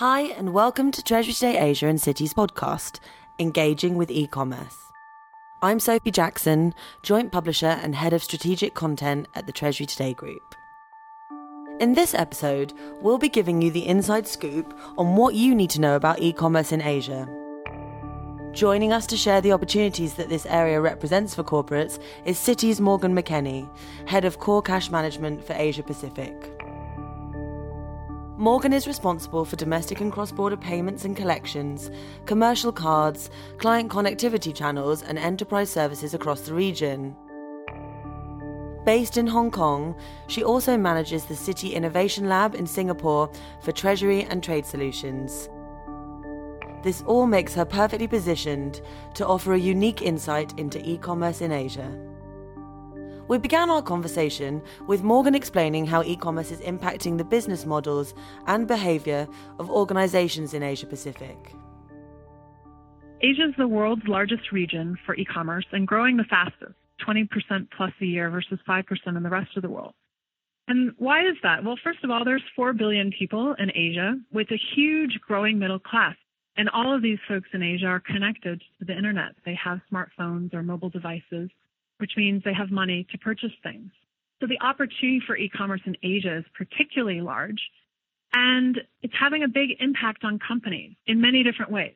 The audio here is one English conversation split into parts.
Hi, and welcome to Treasury Today Asia and Citi's podcast, Engaging with E-Commerce. I'm Sophie Jackson, Joint Publisher and Head of Strategic Content at the Treasury Today Group. In this episode, we'll be giving you the inside scoop on what you need to know about e-commerce in Asia. Joining us to share the opportunities that this area represents for corporates is Citi's Morgan McKenney, Head of Core Cash Management for Asia Pacific. Morgan is responsible for domestic and cross border payments and collections, commercial cards, client connectivity channels, and enterprise services across the region. Based in Hong Kong, she also manages the Citi Innovation Lab in Singapore for treasury and trade solutions. This all makes her perfectly positioned to offer a unique insight into e commerce in Asia. We began our conversation with Morgan explaining how e commerce is impacting the business models and behaviour of organisations in Asia Pacific. Asia is the world's largest region for e commerce and growing the fastest, 20% plus a year versus 5% in the rest of the world. And why is that? Well, first of all, there's 4 billion people in Asia with a huge growing middle class. And all of these folks in Asia are connected to the internet. They have smartphones or mobile devices which means they have money to purchase things. So the opportunity for e-commerce in Asia is particularly large and it's having a big impact on companies in many different ways.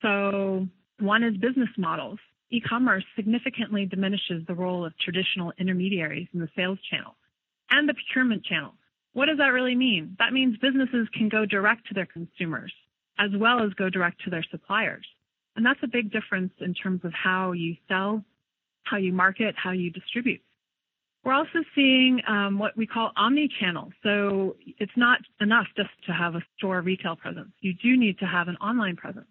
So one is business models. E-commerce significantly diminishes the role of traditional intermediaries in the sales channel and the procurement channel. What does that really mean? That means businesses can go direct to their consumers as well as go direct to their suppliers. And that's a big difference in terms of how you sell how you market, how you distribute. We're also seeing um, what we call omni-channel. So it's not enough just to have a store retail presence. You do need to have an online presence.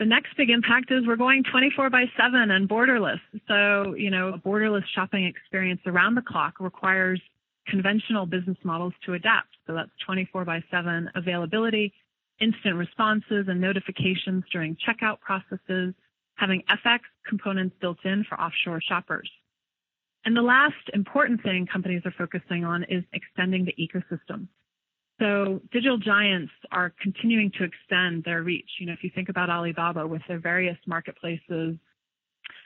The next big impact is we're going 24 by 7 and borderless. So, you know, a borderless shopping experience around the clock requires conventional business models to adapt. So that's 24 by 7 availability, instant responses and notifications during checkout processes, having FX components built in for offshore shoppers. And the last important thing companies are focusing on is extending the ecosystem. So digital giants are continuing to extend their reach. You know, if you think about Alibaba with their various marketplaces.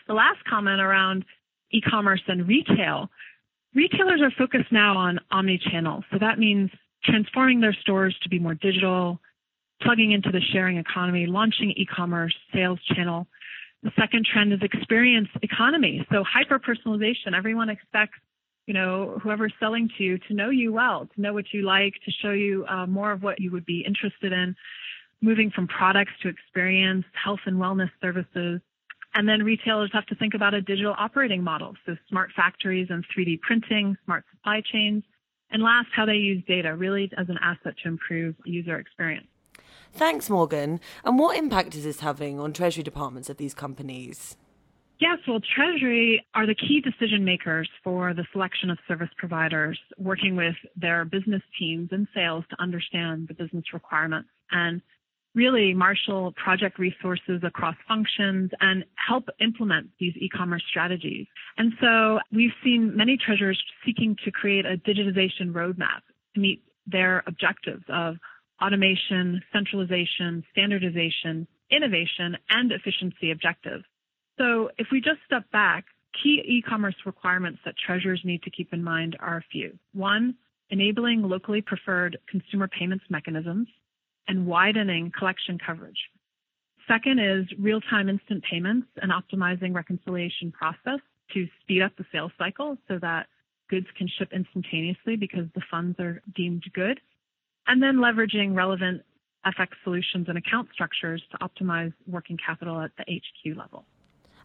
The last comment around e-commerce and retail, retailers are focused now on omni-channel. So that means transforming their stores to be more digital, plugging into the sharing economy, launching e-commerce sales channel, the second trend is experience economy. So hyper personalization. Everyone expects, you know, whoever's selling to you to know you well, to know what you like, to show you uh, more of what you would be interested in. Moving from products to experience, health and wellness services. And then retailers have to think about a digital operating model. So smart factories and 3D printing, smart supply chains. And last, how they use data really as an asset to improve user experience. Thanks, Morgan. And what impact is this having on treasury departments of these companies? Yes, well, Treasury are the key decision makers for the selection of service providers, working with their business teams and sales to understand the business requirements and really marshal project resources across functions and help implement these e-commerce strategies. And so we've seen many treasurers seeking to create a digitization roadmap to meet their objectives of automation, centralization, standardization, innovation, and efficiency objectives. So if we just step back, key e-commerce requirements that treasurers need to keep in mind are a few. One, enabling locally preferred consumer payments mechanisms and widening collection coverage. Second is real-time instant payments and optimizing reconciliation process to speed up the sales cycle so that goods can ship instantaneously because the funds are deemed good and then leveraging relevant FX solutions and account structures to optimize working capital at the HQ level.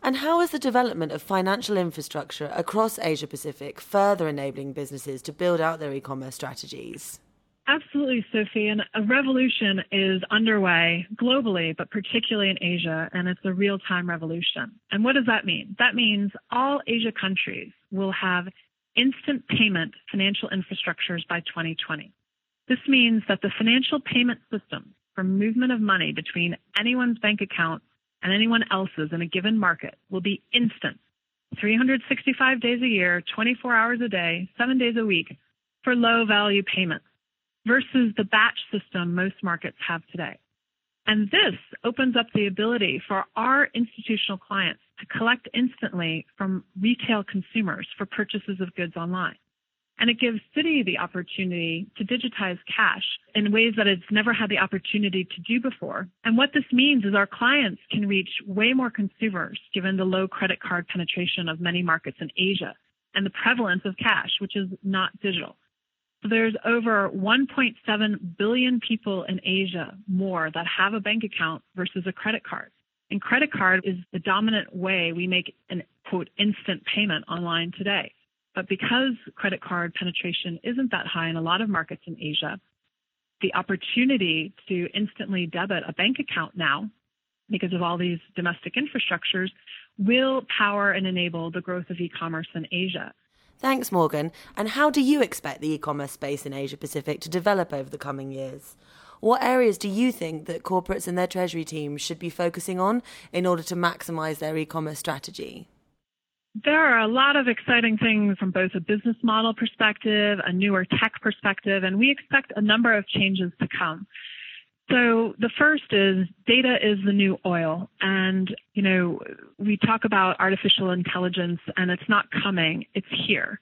And how is the development of financial infrastructure across Asia Pacific further enabling businesses to build out their e commerce strategies? Absolutely, Sophie. And a revolution is underway globally, but particularly in Asia, and it's a real time revolution. And what does that mean? That means all Asia countries will have instant payment financial infrastructures by 2020. This means that the financial payment system for movement of money between anyone's bank account and anyone else's in a given market will be instant, 365 days a year, 24 hours a day, seven days a week for low value payments. versus the batch system most markets have today. And this opens up the ability for our institutional clients to collect instantly from retail consumers for purchases of goods online. And it gives Citi the opportunity to digitize cash in ways that it's never had the opportunity to do before. And what this means is our clients can reach way more consumers given the low credit card penetration of many markets in Asia and the prevalence of cash, which is not digital. So there's over 1.7 billion people in Asia more that have a bank account versus a credit card. And credit card is the dominant way we make an quote instant payment online today. But because credit card penetration isn't that high in a lot of markets in Asia, the opportunity to instantly debit a bank account now, because of all these domestic infrastructures, will power and enable the growth of e-commerce in Asia. Thanks, Morgan. And how do you expect the e-commerce space in Asia Pacific to develop over the coming years? What areas do you think that corporates and their treasury teams should be focusing on in order to maximize their e-commerce strategy? There are a lot of exciting things from both a business model perspective, a newer tech perspective, and we expect a number of changes to come. So the first is data is the new oil. And, you know, we talk about artificial intelligence and it's not coming, it's here.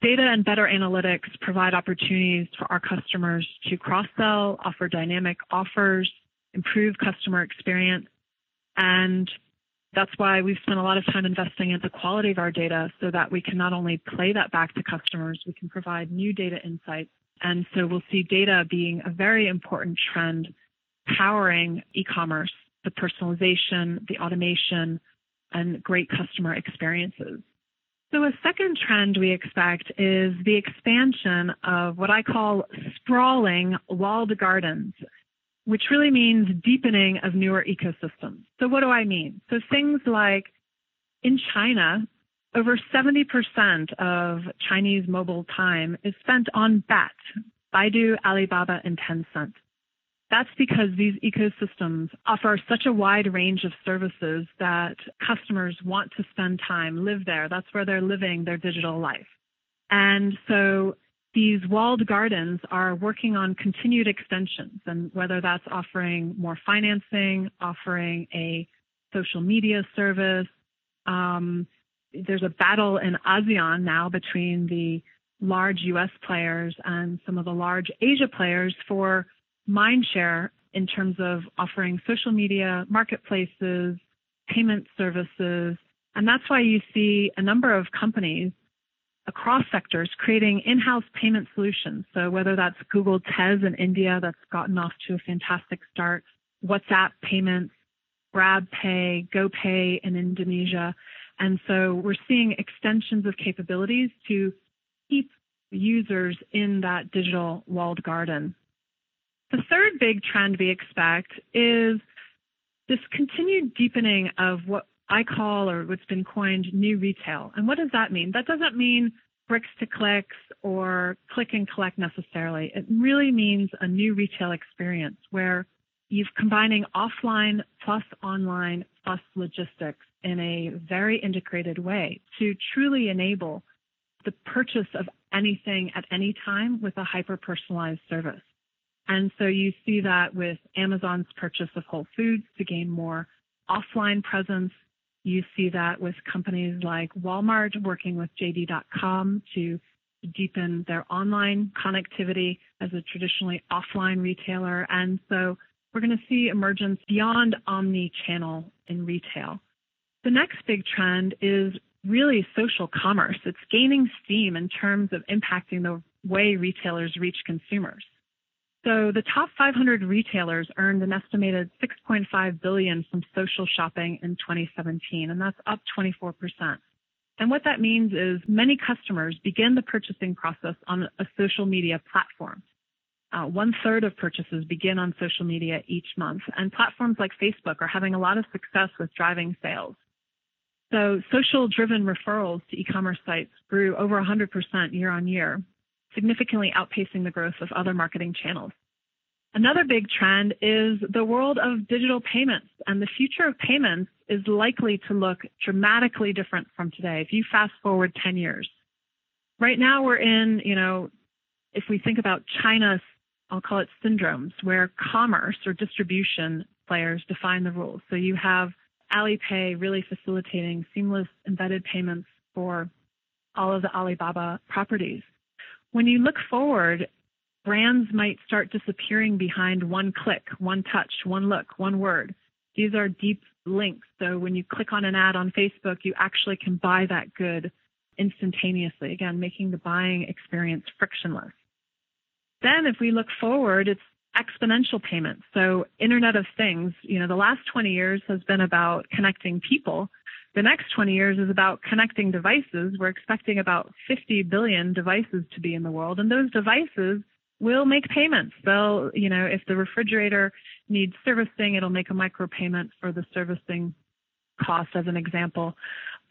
Data and better analytics provide opportunities for our customers to cross sell, offer dynamic offers, improve customer experience, and that's why we've spent a lot of time investing in the quality of our data so that we can not only play that back to customers, we can provide new data insights. And so we'll see data being a very important trend powering e-commerce, the personalization, the automation, and great customer experiences. So a second trend we expect is the expansion of what I call sprawling walled gardens which really means deepening of newer ecosystems. So what do I mean? So things like in China, over 70% of Chinese mobile time is spent on BAT, Baidu, Alibaba, and Tencent. That's because these ecosystems offer such a wide range of services that customers want to spend time, live there. That's where they're living their digital life. And so these walled gardens are working on continued extensions, and whether that's offering more financing, offering a social media service. Um, there's a battle in ASEAN now between the large US players and some of the large Asia players for mindshare in terms of offering social media, marketplaces, payment services. And that's why you see a number of companies across sectors creating in-house payment solutions. So whether that's Google Tez in India that's gotten off to a fantastic start, WhatsApp payments, GrabPay, GoPay in Indonesia. And so we're seeing extensions of capabilities to keep users in that digital walled garden. The third big trend we expect is this continued deepening of what I call, or what's been coined, new retail. And what does that mean? That doesn't mean bricks to clicks or click and collect necessarily. It really means a new retail experience where you're combining offline plus online plus logistics in a very integrated way to truly enable the purchase of anything at any time with a hyper personalized service. And so you see that with Amazon's purchase of Whole Foods to gain more offline presence you see that with companies like Walmart working with JD.com to deepen their online connectivity as a traditionally offline retailer. And so we're going to see emergence beyond omni-channel in retail. The next big trend is really social commerce. It's gaining steam in terms of impacting the way retailers reach consumers. So the top 500 retailers earned an estimated 6.5 billion from social shopping in 2017, and that's up 24%. And what that means is many customers begin the purchasing process on a social media platform. Uh, one third of purchases begin on social media each month, and platforms like Facebook are having a lot of success with driving sales. So social driven referrals to e-commerce sites grew over 100% year on year, significantly outpacing the growth of other marketing channels. Another big trend is the world of digital payments, and the future of payments is likely to look dramatically different from today. If you fast forward 10 years, right now we're in, you know, if we think about China I'll call it syndromes, where commerce or distribution players define the rules. So you have Alipay really facilitating seamless embedded payments for all of the Alibaba properties. When you look forward, brands might start disappearing behind one click, one touch, one look, one word. These are deep links. So when you click on an ad on Facebook, you actually can buy that good instantaneously, again, making the buying experience frictionless. Then if we look forward, it's exponential payments. So Internet of Things, you know, the last 20 years has been about connecting people. The next 20 years is about connecting devices. We're expecting about 50 billion devices to be in the world, and those devices will make payments. They'll, you know, if the refrigerator needs servicing, it'll make a micropayment for the servicing cost as an example.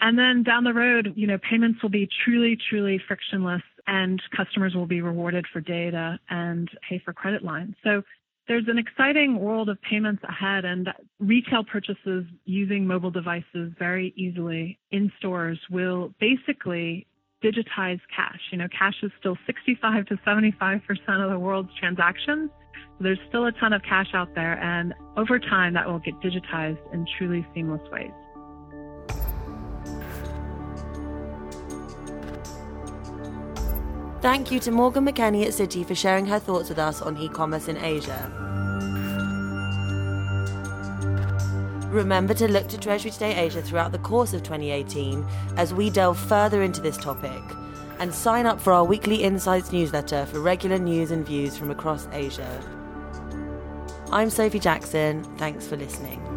And then down the road, you know, payments will be truly, truly frictionless and customers will be rewarded for data and pay for credit lines. So there's an exciting world of payments ahead and retail purchases using mobile devices very easily in stores will basically digitize cash. You know, cash is still 65 to 75% of the world's transactions. There's still a ton of cash out there and over time that will get digitized in truly seamless ways. Thank you to Morgan McKenney at Citi for sharing her thoughts with us on e commerce in Asia. Remember to look to Treasury Today Asia throughout the course of 2018 as we delve further into this topic and sign up for our weekly Insights newsletter for regular news and views from across Asia. I'm Sophie Jackson. Thanks for listening.